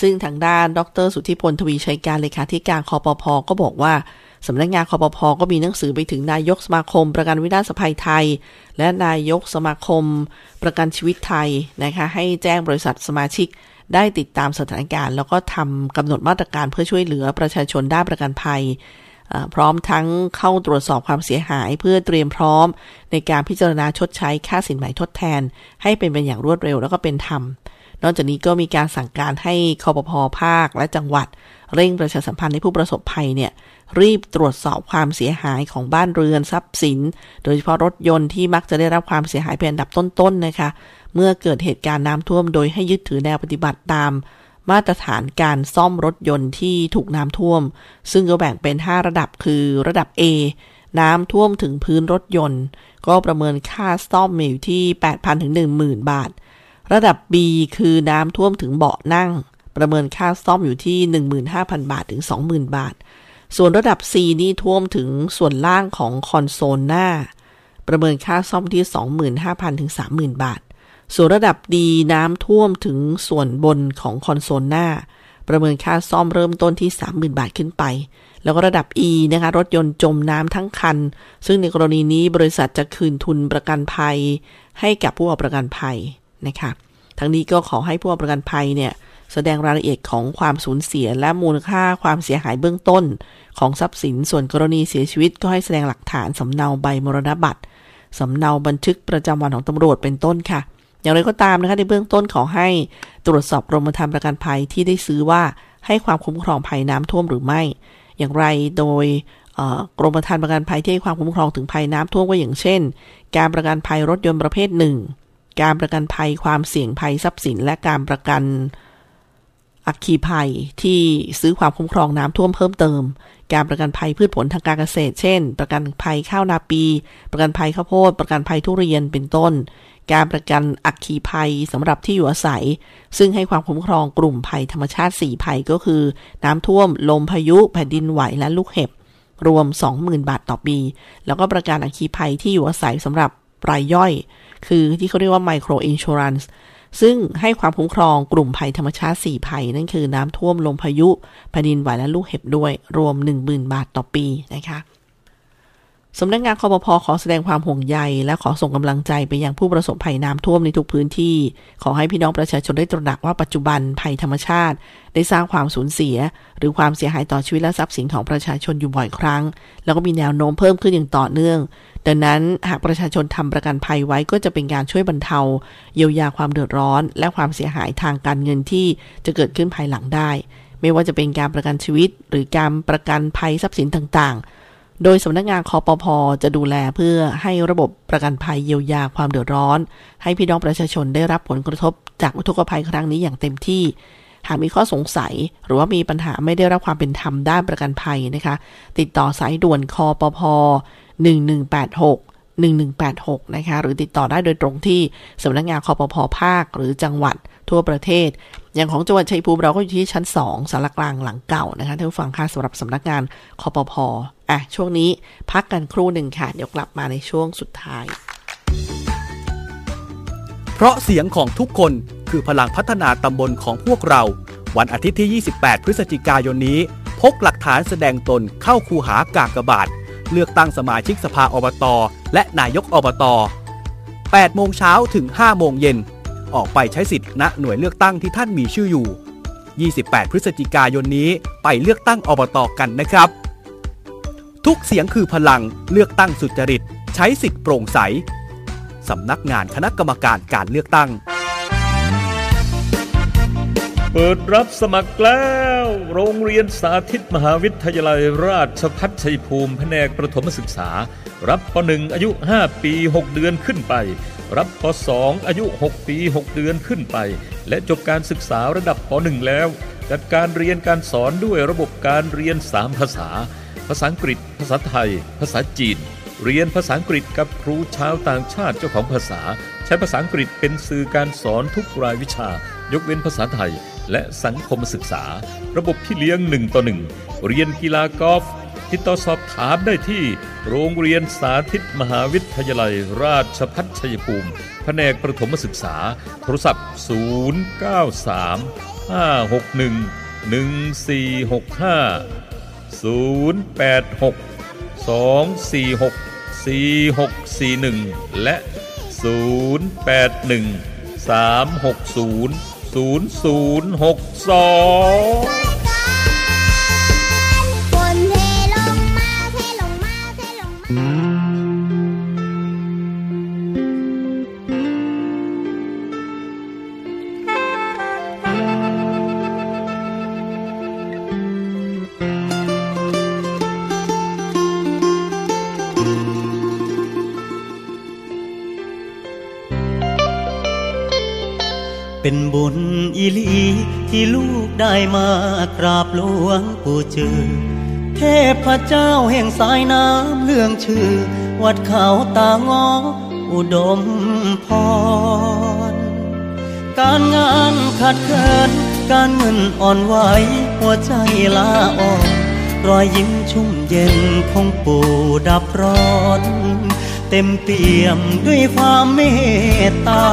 ซึ่งทางด้านดร สุทธิพลทวีชัยการเลขาธิการคอปพก็บอกว่า สำนักงานคอปพก็มีหนังสือไปถึงนายกสมาคม ประกันวินาศภัยไทย และนายกสมาคม ประกันชีวิตไทยนะคะให้แจ้งบริษัทสมาชิก ได้ติดตามสถานการณ์ แล้วก็ทำกำหนดมาตรการเพื่อช่วยเหลือประชาชนด้านประกันภัย พร้อมทั้งเข้าตรวจสอบความเสียหาย เพื่อเตรียมพร้อม ในการพิจารณาชดใช้ค่าสินไหมทดแทน ให้เป็นไปอย่างรวดเร็วแล้วก็เป็นธรรมนอกจากนี้ก็มีการสั่งการให้คอปพภาคและจังหวัด เร่งประชาสัมพันธ์ให้ผู้ประสบภัยเนี่ย รีบตรวจสอบความเสียหายของบ้านเรือนทรัพย์สิน โดยเฉพาะรถยนต์ที่มักจะได้รับความเสียหายเป็นอันดับต้นๆนะคะ เมื่อเกิดเหตุการณ์น้ำท่วมโดยให้ยึดถือแนวปฏิบัติตามมาตรฐานการซ่อมรถยนต์ที่ถูกน้ำท่วม ซึ่งก็แบ่งเป็น 5 ระดับคือระดับ A น้ำท่วมถึงพื้นรถยนต์ ก็ประเมินค่าซ่อมอยู่ที่ 8,000 ถึง 10,000 บาท ระดับ B คือน้ำท่วมถึงเบาะนั่ง ประเมินค่าซ่อมอยู่ที่ 15,000 บาทถึง 20,000 บาท ส่วนระดับ C นี่ท่วมถึงส่วนล่างของคอนโซลหน้า ประเมินค่าซ่อมที่ 25,000 ถึง 30,000 บาท ส่วนระดับ D น้ำท่วมถึงส่วนบนของคอนโซลหน้า ประเมินค่าซ่อมเริ่มต้นที่ 30,000 บาทขึ้นไป แล้วก็ระดับ E นะคะรถยนต์จมน้ำทั้งคัน ซึ่งในกรณีนี้บริษัทจะคืนทุนประกันภัย ให้กับผู้เอาประกันภัยนะคะทั้งนี้ก็ขอให้ผู้เอาประกันภัยเนี่ย แสดงรายละเอียดของความสูญเสียและมูลค่าความเสียหายเบื้องต้น ของทรัพย์สินส่วนกรณีเสียชีวิตก็ให้แสดงหลักฐานสำเนาใบมรณบัตรสำเนาบันทึกประจำวันของตำรวจเป็นต้นค่ะ อย่างไรก็ตามนะคะในเบื้องต้นขอให้ตรวจสอบกรมธรรม์ประกันภัยที่ได้ซื้อว่าให้ความคุ้มครองภัยน้ำท่วมหรือไม่ อย่างไรโดยกรมธรรม์ประกันภัยที่ให้ความคุ้มครองถึงภัยน้ำท่วมก็อย่างเช่น การประกันภัยรถยนต์ประเภทหนึ่งการประกันภัยความเสี่ยงภัยทรัพย์สิน และการประกัน อัคคีภัยที่ซื้อความคุ้มครองน้ำท่วมเพิ่มเติม การประกันภัยพืชผลทางการเกษตร เช่น ประกันภัยข้าวนาปี ประกันภัยข้าวโพด ประกันภัยทุเรียนเป็นต้น การประกันอัคคีภัยสำหรับที่อยู่อาศัย ซึ่งให้ความคุ้มครองกลุ่มภัยธรรมชาติ 4 ภัยก็คือ น้ำท่วม ลมพายุแผ่นดินไหวและลูกเห็บ รวม 20,000 บาทต่อปี แล้วก็ประกันอัคคีภัยที่อยู่อาศัยสำหรับรายย่อย คือที่เขาเรียกว่า micro insurance ซึ่งให้ความคุ้มครองกลุ่มภัยธรรมชาติ 4 ภัย นั่นคือน้ำท่วมลมพายุแผ่นดินไหวและลูกเห็บด้วย รวม 10,000 บาทต่อปีนะคะ สำนักงานคอปพขอแสดงความห่วงใย และขอส่งกำลังใจไปยังผู้ประสบภัยน้ำท่วมในทุกพื้นที่ ขอให้พี่น้องประชาชนได้ตระหนักว่าปัจจุบันภัยธรรมชาติ ได้สร้างความสูญเสีย หรือความเสียหายต่อชีวิตและทรัพย์สินของประชาชนอยู่บ่อยครั้ง แล้วก็มีแนวโน้มเพิ่มขึ้นอย่างต่อเนื่อง ดังนั้นหากประชาชนทำประกันภัยไว้ก็จะเป็นการช่วยบรรเทา เยียวยาความเดือดร้อน และความเสียหายทางการเงินที่จะเกิดขึ้นภายหลังได้ ไม่ว่าจะเป็นการประกันชีวิต หรือการประกันภัยทรัพย์สินต่างๆ โดยสำนักงานคอปพจะดูแลเพื่อให้ระบบประกันภัยเยียวยาความเดือดร้อน ให้พี่น้องประชาชนได้รับผลกระทบจากอุทกภัยครั้งนี้อย่างเต็มที่ หากมีข้อสงสัยหรือว่ามีปัญหาไม่ได้รับความเป็นธรรมด้านประกันภัยนะคะ ติดต่อสายด่วนคอปพ1186 1186 นะคะ หรือติดต่อได้โดยตรงที่สำนักงานคอปพภาคหรือจังหวัด ทั่วประเทศ อย่างของจังหวัดชัยภูมิเราก็อยู่ที่ชั้น 2สารกลางหลังเก่านะคะท่านผู้ฟังค่ะสำหรับสำนักงานคอปพอะช่วงนี้พักกันครู่หนึ่งค่ะ เดี๋ยวกลับมาในช่วงสุดท้าย เพราะเสียงของทุกคนคือพลังพัฒนาตำบลของพวกเรา วันอาทิตย์ที่ 28 พฤศจิกายนนี้ พกหลักฐานแสดงตนเข้าคูหากากบาท เลือกตั้งสมาชิกสภาอบต และนายกอบต8โมงเช้าถึง 5 โมงเย็น ออกไปใช้สิทธิ์ณหน่วยเลือกตั้งที่ท่านมีชื่ออยู่ 28 พฤศจิกายนนี้ไปเลือกตั้งอบตกันนะครับ ทุกเสียงคือพลังเลือกตั้งสุจริต ใช้สิทธิ์โปร่งใสสำนักงานคณะกรรมการการเลือกตั้ง เปิดรับสมัครแล้ว โรงเรียนสาธิตมหาวิทยาลัยราชพัฒชัยภูมิแผนกประถมศึกษา รับป .1 อายุ 5 ปี 6 เดือนขึ้นไป รับป .2 อายุ 6 ปี 6 เดือนขึ้นไป และจบการศึกษาระดับป .1 แล้ว จัดการเรียนการสอนด้วยระบบการเรียน 3 ภาษา ภาษาอังกฤษ ภาษาไทย ภาษาจีน เรียนภาษาอังกฤษกับครูชาวต่างชาติเจ้าของภาษา ใช้ภาษาอังกฤษเป็นสื่อการสอนทุกรายวิชา ยกเว้นภาษาไทยและสังคมศึกษา ระบบพี่เลี้ยงหนึ่งต่อหนึ่งเรียนกีฬากอล์ฟ ติดต่อสอบถามได้ที่โรงเรียนสาธิตมหาวิทยาลัย ราชพัฒชัยภูมิแผนกประถมศึกษา โทรศัพท์ 093 561 1465 086 246 4641 และ 081 360 0062 ได้มากราบหลวงปู่เจอเทพเจ้าแห่งสายน้ำเรื่องชื่อ วัดเขาตางอ อุดมพร การงานขาดเคินการเงินอ่อนไหวหัวใจลาอ่อนรอยยิ้มชุ่มเย็นของปู่ดับร้อน เต็มเปี่ยมด้วยความเมตตา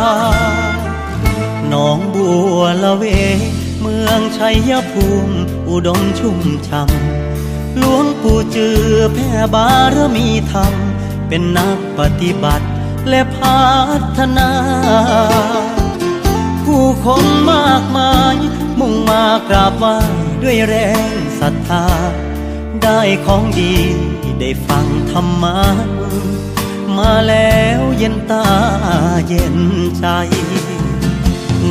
หนองบัวละเว เมืองชัยภูมิอุดมชุ่มช่ำหลวงปู่จือแผ่บารมีธรรม เป็นนักปฏิบัติและพัฒนา ผู้คนมากมาย มุ่งมากราบไหว้ด้วยแรงศรัทธา ได้ของดีได้ฟังธรรมะมาแล้วเย็นตาเย็นใจ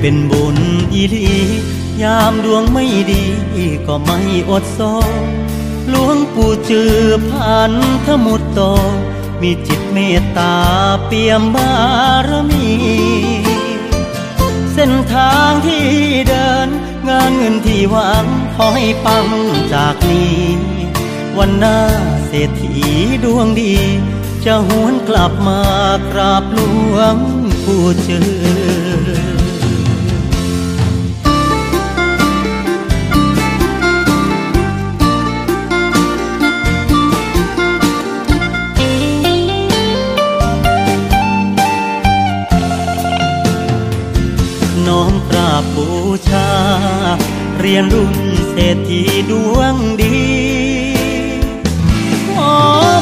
เป็นบุญอีลียามดวงไม่ดีก็ไม่อดซองหลวงปู่จือผ่านทมุตโต มีจิตเมตตาเปี่ยมบารมี เส้นทางที่เดิน งานเงินที่หวังขอให้ปังจากนี้ วันหน้าเศรษฐีดวงดี จะหวนกลับมากราบหลวงปู่เจอน้อ บูชา เรียนรุ่นเศรษฐีดวงดีขอ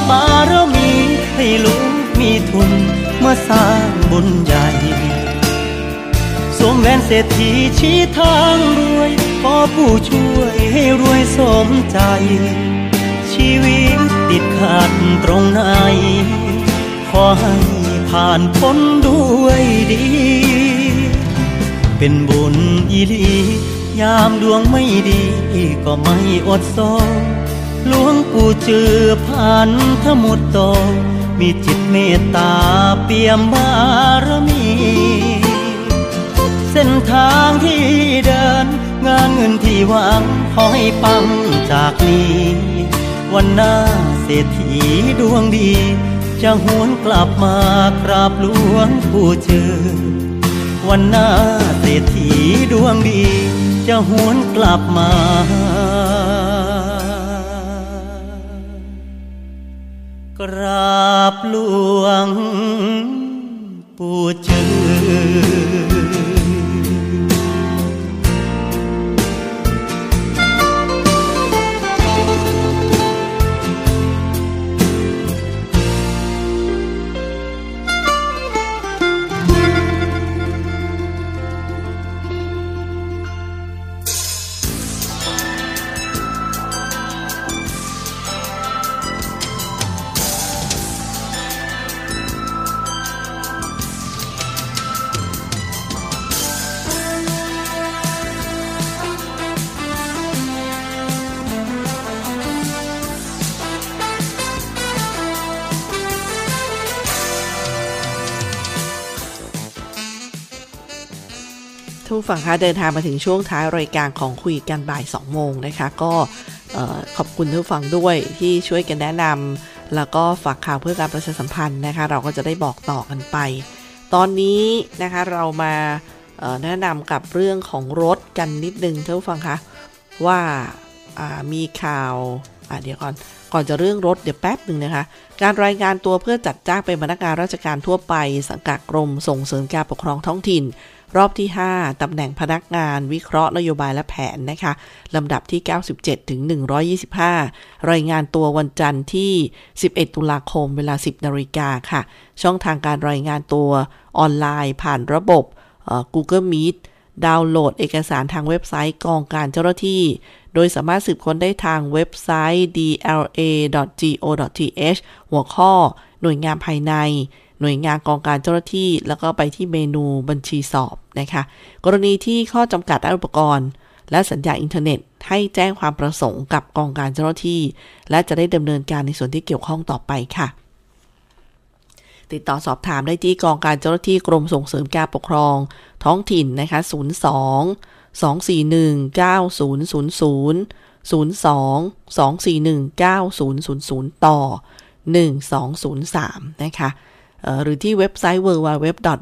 บารมีให้ลูกมีทุนมาสร้างบุญใหญ่สวมแหวนเศรษฐีชี้ทางรวยขอผู้ช่วยให้รวยสมใจ ชีวิตติดขัดตรงไหน ขอให้ผ่านพ้นด้วยดี เป็นบุญอีลียามดวงไม่ดีก็ไม่อดซองหลวงปู่จือผ่านทมุตโต มีจิตเมตตาเปี่ยมบารมี เส้นทางที่เดิน งานเงินที่หวังขอให้ปังจากนี้ วันหน้าเศรษฐีดวงดี จะหวนกลับมากราบหลวงปู่เจอ วันหน้าเศรษฐีดวงดี จะหวนกลับมา ฝั่งคะเดินทางมาถึงช่วงท้ายรายการของคุยกันบ่าย 2 โมงนะคะ ก็ขอบคุณทุกฝั่งด้วยที่ช่วยกันแนะนำแล้วก็ฝากข่าวเพื่อการประชาสัมพันธ์นะคะ เราก็จะได้บอกต่อกันไป ตอนนี้นะคะเรามาแนะนำกับเรื่องของรถกันนิดนึงท่านผู้ฟังคะว่ามีข่าวเดี๋ยวก่อนก่อนจะเรื่องรถเดี๋ยวแป๊บหนึ่งนะคะ การรายงานตัวเพื่อจัดจ้างเป็นพนักงานราชการทั่วไป สังกัดกรมส่งเสริมการปกครองท้องถิ่น รอบที่ 5 ตำแหน่งพนักงานวิเคราะห์นโยบายและแผนนะคะลำดับที่ 97 ถึง 125 รายงานตัววันจันทร์ที่ 11 ตุลาคมเวลา 10 นาฬิกาค่ะ ช่องทางการรายงานตัวออนไลน์ผ่านระบบ Google Meet ดาวน์โหลดเอกสารทางเว็บไซต์กองการเจ้าหน้าที่ โดยสามารถสืบค้นได้ทางเว็บไซต์ dla.go.th หัวข้อ หน่วยงานภายใน หน่วยงานกองการเจ้าหน้าที่ แล้วก็ไปที่เมนูบัญชีสอบนะคะ กรณีที่ข้อจำกัดด้านอุปกรณ์ และสัญญาอินเทอร์เน็ต ให้แจ้งความประสงค์กับกองการเจ้าหน้าที่ และจะได้ดำเนินการในส่วนที่เกี่ยวข้องต่อไปค่ะ ติดต่อสอบถามได้ที่กองการเจ้าหน้าที่กรมส่งเสริมการปกครอง ท้องถิ่นนะคะ02 241 9000 02 241 9000 ต่อ 1203 นะคะเอ่อ หรือที่เว็บไซต์ www.dla.go.th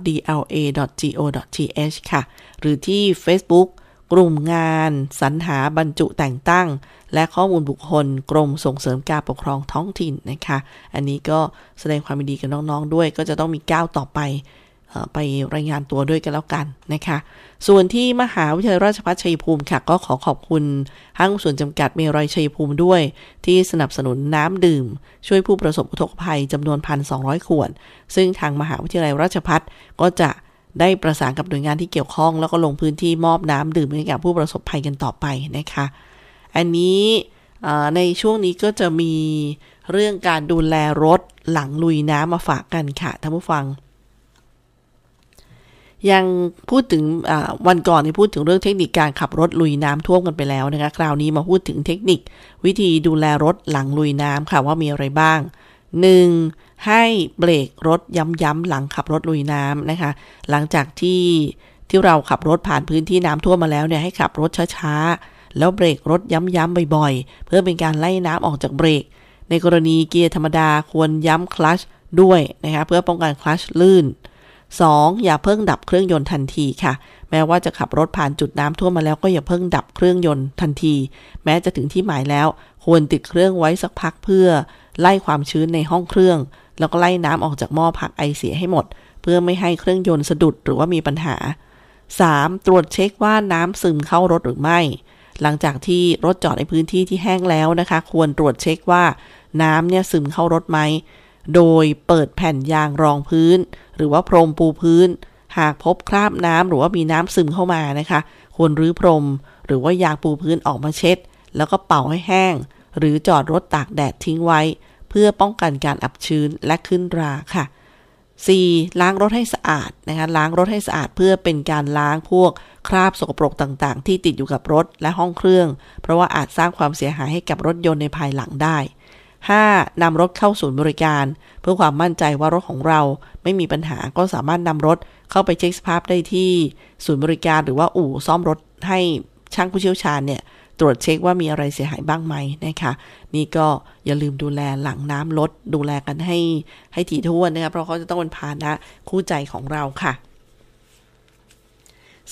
ค่ะ หรือที่ Facebook กลุ่มงานสรรหาบรรจุแต่งตั้ง และข้อมูลบุคคล กรมส่งเสริมการปกครองท้องถิ่นนะคะ อันนี้ก็แสดงความดีกับน้องๆด้วย ก็จะต้องมีก้าวต่อไปออไปรายงานตัวด้วยกันแล้วกันนะคะ ส่วนที่มหาวิทยาลัยราชภัฏชัยภูมิค่ะ ก็ขอขอบคุณห้างส่วนจำกัดเมรัยชัยภูมิด้วย ที่สนับสนุนน้ำดื่ม ช่วยผู้ประสบอุทกภัยจำนวน 1,200 ขวด ซึ่งทางมหาวิทยาลัยราชภัฏก็จะได้ประสานกับหน่วยงานที่เกี่ยวข้อง แล้วก็ลงพื้นที่มอบน้ำดื่มให้กับผู้ประสบภัยกันต่อไปนะคะ อันนี้ในช่วงนี้ก็จะมีเรื่องการดูแลรถหลังลุยน้ำมาฝากกันค่ะท่านผู้ฟัง ยังพูดถึงวันก่อนที่พูดถึงเรื่องเทคนิคการขับรถลุยน้ำท่วมกันไปแล้วนะคะ คราวนี้มาพูดถึงเทคนิค วิธีดูแลรถหลังลุยน้ำค่ะว่ามีอะไรบ้าง 1. ให้เบรกรถย้ำๆหลังขับรถลุยน้ำนะคะ หลังจากที่ที่เราขับรถผ่านพื้นที่น้ำท่วมมาแล้วเนี่ยให้ขับรถช้าๆ แล้วเบรกรถย้ำๆบ่อยๆ เพื่อเป็นการไล่น้ำออกจากเบรก ในกรณีเกียร์ธรรมดาควรย้ำคลัชด้วยนะคะเพื่อป้องกันคลัชลื่น 2. อย่าเพิ่งดับเครื่องยนต์ทันทีค่ะ แม้ว่าจะขับรถผ่านจุดน้ำท่วมมาแล้วก็อย่าเพิ่งดับเครื่องยนต์ทันที แม้จะถึงที่หมายแล้ว ควรติดเครื่องไว้สักพักเพื่อ ไล่ความชื้นในห้องเครื่อง แล้วก็ไล่น้ำออกจากหม้อพักไอเสียให้หมด เพื่อไม่ให้เครื่องยนต์สะดุดหรือว่ามีปัญหา 3. ตรวจเช็คว่าน้ำซึมเข้ารถหรือไม่ หลังจากที่รถจอดในพื้นที่ที่แห้งแล้วนะคะ ควรตรวจเช็คว่าน้ำเนี่ยซึมเข้ารถไหม โดยเปิดแผ่นยางรองพื้น หรือว่าพรมปูพื้น หากพบคราบน้ำหรือว่ามีน้ำซึมเข้ามานะคะ ควรรื้อพรม หรือว่ายางปูพื้นออกมาเช็ด แล้วก็เป่าให้แห้ง หรือจอดรถตากแดดทิ้งไว้ เพื่อป้องกันการอับชื้นและขึ้นราค่ะ 4. ล้างรถให้สะอาดนะคะล้างรถให้สะอาดเพื่อเป็นการล้างพวกคราบสกปรกต่างๆ ที่ติดอยู่กับรถและห้องเครื่อง เพราะว่าอาจสร้างความเสียหายให้กับรถยนต์ในภายหลังได้ 5. นำรถเข้าศูนย์บริการ เพื่อความมั่นใจว่ารถของเราไม่มีปัญหาก็สามารถนำรถเข้าไปเช็คสภาพได้ที่ศูนย์บริการหรือว่าอู่ซ่อมรถให้ช่างผู้เชี่ยวชาญเนี่ยตรวจเช็คว่ามีอะไรเสียหายบ้างไหมนะคะ นี่ก็อย่าลืมดูแลหลังน้ำรถดูแลกันให้ให้ถี่ถ้วนนะคะเพราะเขาจะต้องเป็นพาหนะคู่ใจของเราค่ะ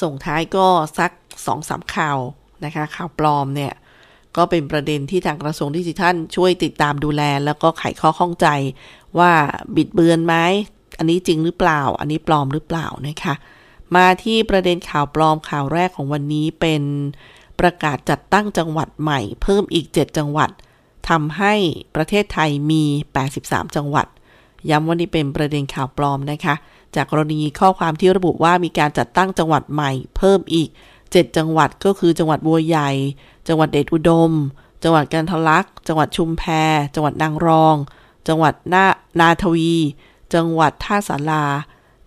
ส่งท้ายก็สักสองสามข่าวนะคะข่าวปลอมเนี่ย ก็เป็นประเด็นที่ทางกระทรวงดิจิทัล ช่วยติดตามดูแล แล้วก็ไขข้อข้องใจว่าบิดเบือนไหมอันนี้จริงหรือเปล่า อันนี้ปลอมหรือเปล่านะคะ มาที่ประเด็นข่าวปลอมข่าวแรกของวันนี้เป็นประกาศจัดตั้งจังหวัดใหม่ เพิ่มอีก 7 จังหวัดทำให้ประเทศไทยมี 83 จังหวัด ย้ำว่านี่เป็นประเด็นข่าวปลอมนะคะ จากกรณีข้อความที่ระบุว่ามีการจัดตั้งจังหวัดใหม่ เพิ่มอีก 7 จังหวัดก็คือจังหวัดบัวใหญ่ จังหวัดเดชอุดม จังหวัดกันทลัก จังหวัดชุมแพ จังหวัดนางรอง จังหวัดนานาทวี จังหวัดท่าสารา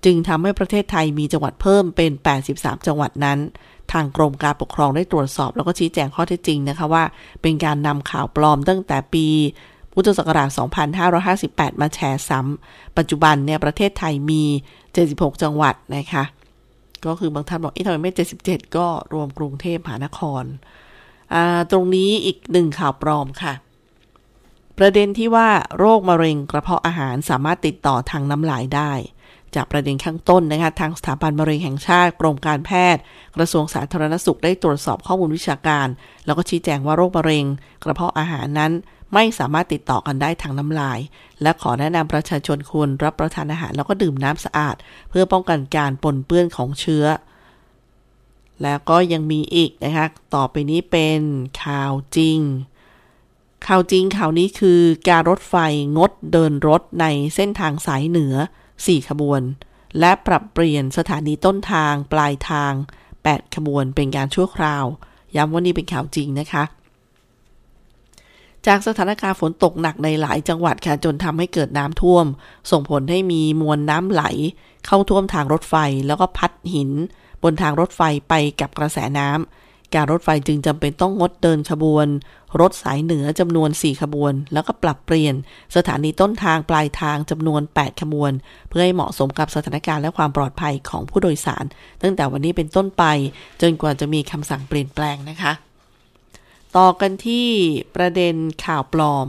จึงทำให้ประเทศไทยมีจังหวัดเพิ่มเป็น 83 จังหวัดนั้น ทางกรมการปกครองได้ตรวจสอบ แล้วก็ชี้แจงข้อเท็จจริงนะคะว่า เป็นการนำข่าวปลอมตั้งแต่ปีพุทธศักราช 2558 มาแชร์ซ้ำปัจจุบันเนี่ยประเทศไทยมี 76 จังหวัดนะคะ ก็คือบางท่านบอกเอ๊ะทำไมไม่ 77 ก็รวมกรุงเทพมหานคร ตรงนี้อีกหนึ่งข่าวปลอมค่ะ ประเด็นที่ว่าโรคมะเร็งกระเพาะอาหารสามารถติดต่อทางน้ำลายได้ จากประเด็นข้างต้นนะคะทางสถาบันมะเร็งแห่งชาติกรมการแพทย์ กระทรวงสาธารณสุขได้ตรวจสอบข้อมูลวิชาการ แล้วก็ชี้แจงว่าโรคมะเร็ง กระเพาะอาหารนั้น ไม่สามารถติดต่อกันได้ทางน้ำลาย และขอแนะนำประชาชนควรรับประทานอาหารแล้วก็ดื่มน้ำสะอาด เพื่อป้องกันการปนเปื้อนของเชื้อ แล้วก็ยังมีอีกนะคะต่อไปนี้เป็นข่าวจริง ข่าวจริงข่าวนี้คือการรถไฟงดเดินรถในเส้นทางสายเหนือ 4 ขบวน และปรับเปลี่ยนสถานีต้นทางปลายทาง 8 ขบวนเป็นการชั่วคราว ย้ำว่านี่เป็นข่าวจริงนะคะ จากสถานการณ์ฝนตกหนักในหลายจังหวัดค่ะจนทำให้เกิดน้ำท่วม ส่งผลให้มีมวลน้ำไหล เข้าท่วมทางรถไฟแล้วก็พัดหิน บนทางรถไฟไปกับกระแสน้ำการรถไฟจึงจำเป็นต้องงดเดินขบวน รถสายเหนือจำนวน 4 ขบวน แล้วก็ปรับเปลี่ยน สถานีต้นทางปลายทางจำนวน 8 ขบวน เพื่อให้เหมาะสมกับสถานการณ์และความปลอดภัยของผู้โดยสาร ตั้งแต่วันนี้เป็นต้นไป จนกว่าจะมีคำสั่งเปลี่ยนแปลงนะคะ ต่อกันที่ประเด็นข่าวปลอม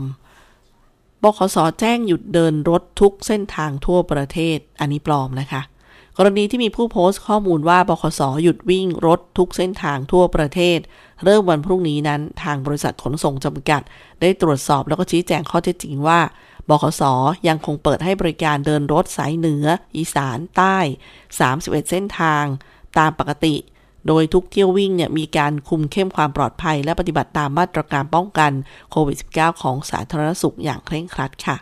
บขสแจ้งหยุดเดินรถทุกเส้นทางทั่วประเทศ อันนี้ปลอมนะคะ กรณีที่มีผู้โพสต์ข้อมูลว่าบขสหยุดวิ่งรถทุกเส้นทางทั่วประเทศ เริ่มวันพรุ่งนี้นั้นทางบริษัทขนส่งจำกัด ได้ตรวจสอบแล้วก็ชี้แจงข้อเท็จจริงว่าบขสยังคงเปิดให้บริการเดินรถสายเหนือ อีสานใต้ 31 เส้นทาง ตามปกติ โดยทุกเที่ยววิ่งเนี่ยมีการคุมเข้มความปลอดภัย และปฏิบัติตามมาตรการป้องกันโควิด -19 ของสาธารณสุขอย่างเคร่งครัดค่ะ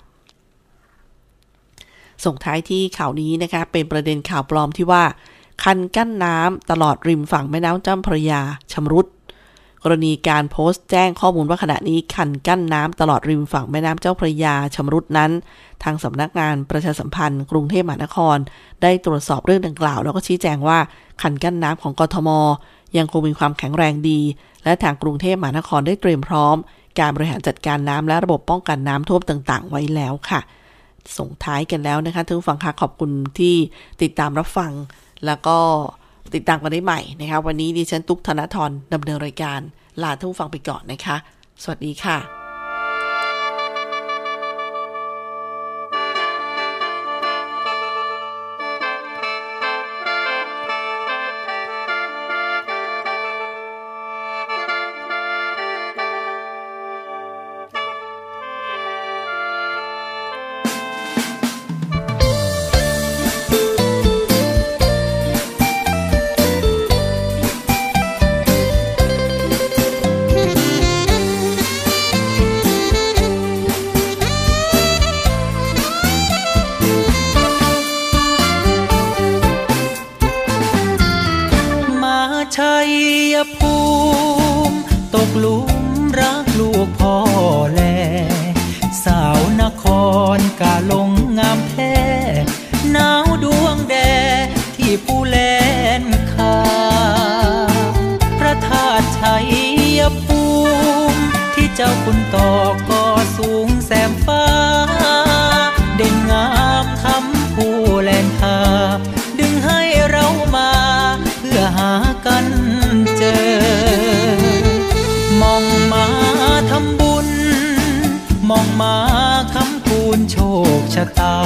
ส่งท้ายที่ข่าวนี้นะคะ เป็นประเด็นข่าวปลอมที่ว่า คันกั้นน้ำตลอดริมฝั่งแม่น้ำเจ้าพระยาชำรุด กรณีการโพสต์แจ้งข้อมูลว่าขณะนี้คันกั้นน้ำตลอดริมฝั่งแม่น้ำเจ้าพระยาชำรุดนั้น ทางสำนักงานประชาสัมพันธ์ กรุงเทพมหานคร ได้ตรวจสอบเรื่องดังกล่าว แล้วก็ชี้แจงว่าคันกั้นน้ำของกทม ยังคงมีความแข็งแรงดี และทางกรุงเทพมหานครได้เตรียมพร้อม การบริหารจัดการน้ำและระบบป้องกันน้ำท่วมต่าง ๆ ไว้แล้วค่ะ ส่งท้ายกันแล้วนะคะทุกฝั่งค่ะขอบคุณที่ติดตามรับฟังแล้วก็ ติดตามกันได้ใหม่นะคะ วันนี้ดิฉันตุ๊กธนทรดำเนินรายการลาทุกฟังไปก่อนนะคะ สวัสดีค่ะ อก่อสูงแสมฟ้า เด่นงามคำผู้แลนคาดึงให้เรามา เพื่อหากันเจอ มองมาทำบุญ มองมาคำคูณโชคชะตา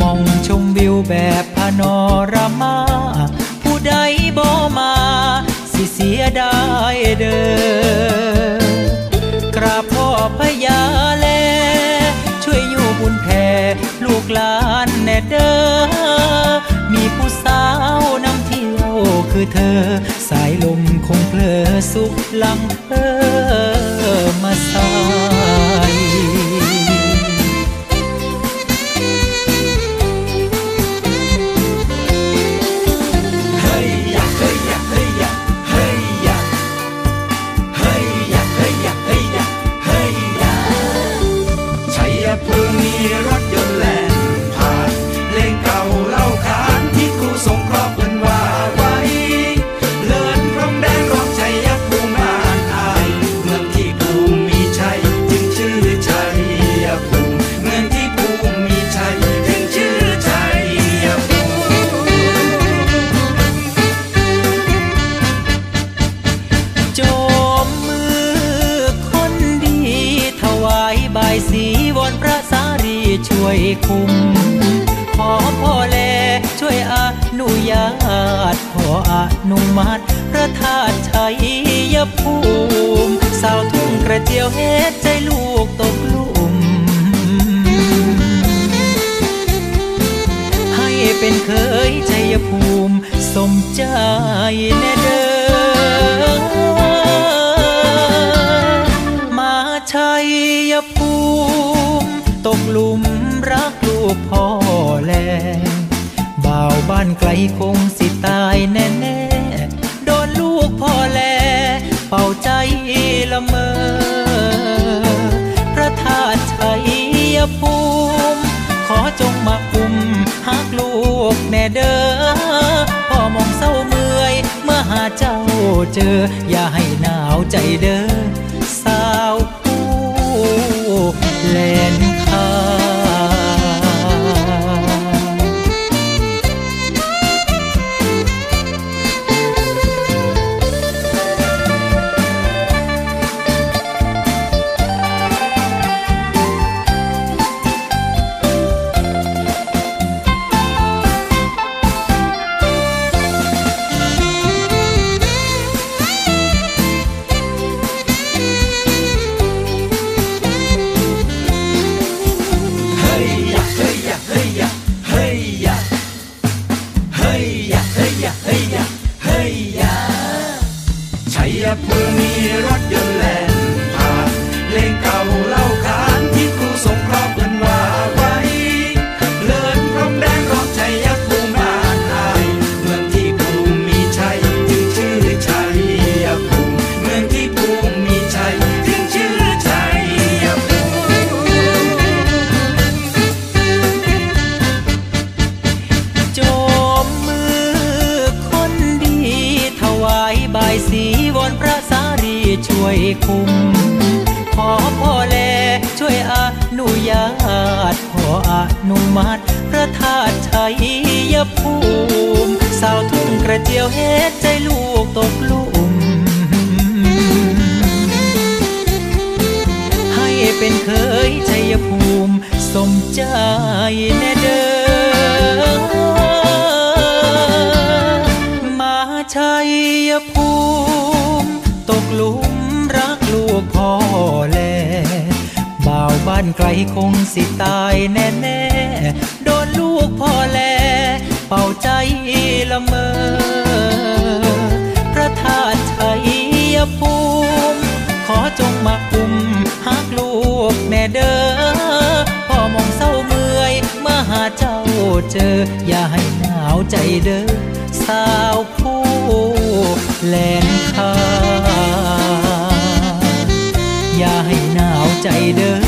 มองชมวิวแบบพานอรา เด้อมีผู้สาวนำเที่ยวคือเธอ สายลมคงเพลอสุขลังเธอมาสา วยคุม ขอพ่อแลช่วยอนุญาต ขออนุมัติพระธาตุชัยภูมิสาวทุ่งกระเจียวเฮ็ดใจลูกตกลุ่ม ให้เป็นเคยชัยภูมิ สมใจแน่เด้อ มาชัย พ่อแลบ่าวบ้านไกลคงสิตายแน่แน่ๆ โดนลูกพ่อแล เป่าใจละเมอ พระธาตุชัยภูมิ ขอจงมาคุมหักลูกแน่เด้อพ่อมองเศร้าเมื่อย เมื่อหาเจ้าเจอ อย่าให้หนาวใจเด้อสาว ยะเฮ้ยยะเฮ้ยยะเฮ้ยยะชัยภูมิมีรถยนต์แล มัดพระธาตุชัยภูมิสาวทุ่งกระเจียวเฮ็ดใจลูกตกหลุมให้เป็นเคยชัยภูมิสมใจแน่เด้อานไกลคงสิตายแน่แน่ๆโดนลูกพ่อแล เป่าใจละเมอ พระธาตุชัยภูมิขอจงมาคุมหักลูกแน่เด้อพ่อมองเศร้าเมื่อยเมื่อหาเจ้าเจอ อย่าให้หนาวใจเด้อสาวผู้แลนคาอย่าให้หนาวใจเด้อ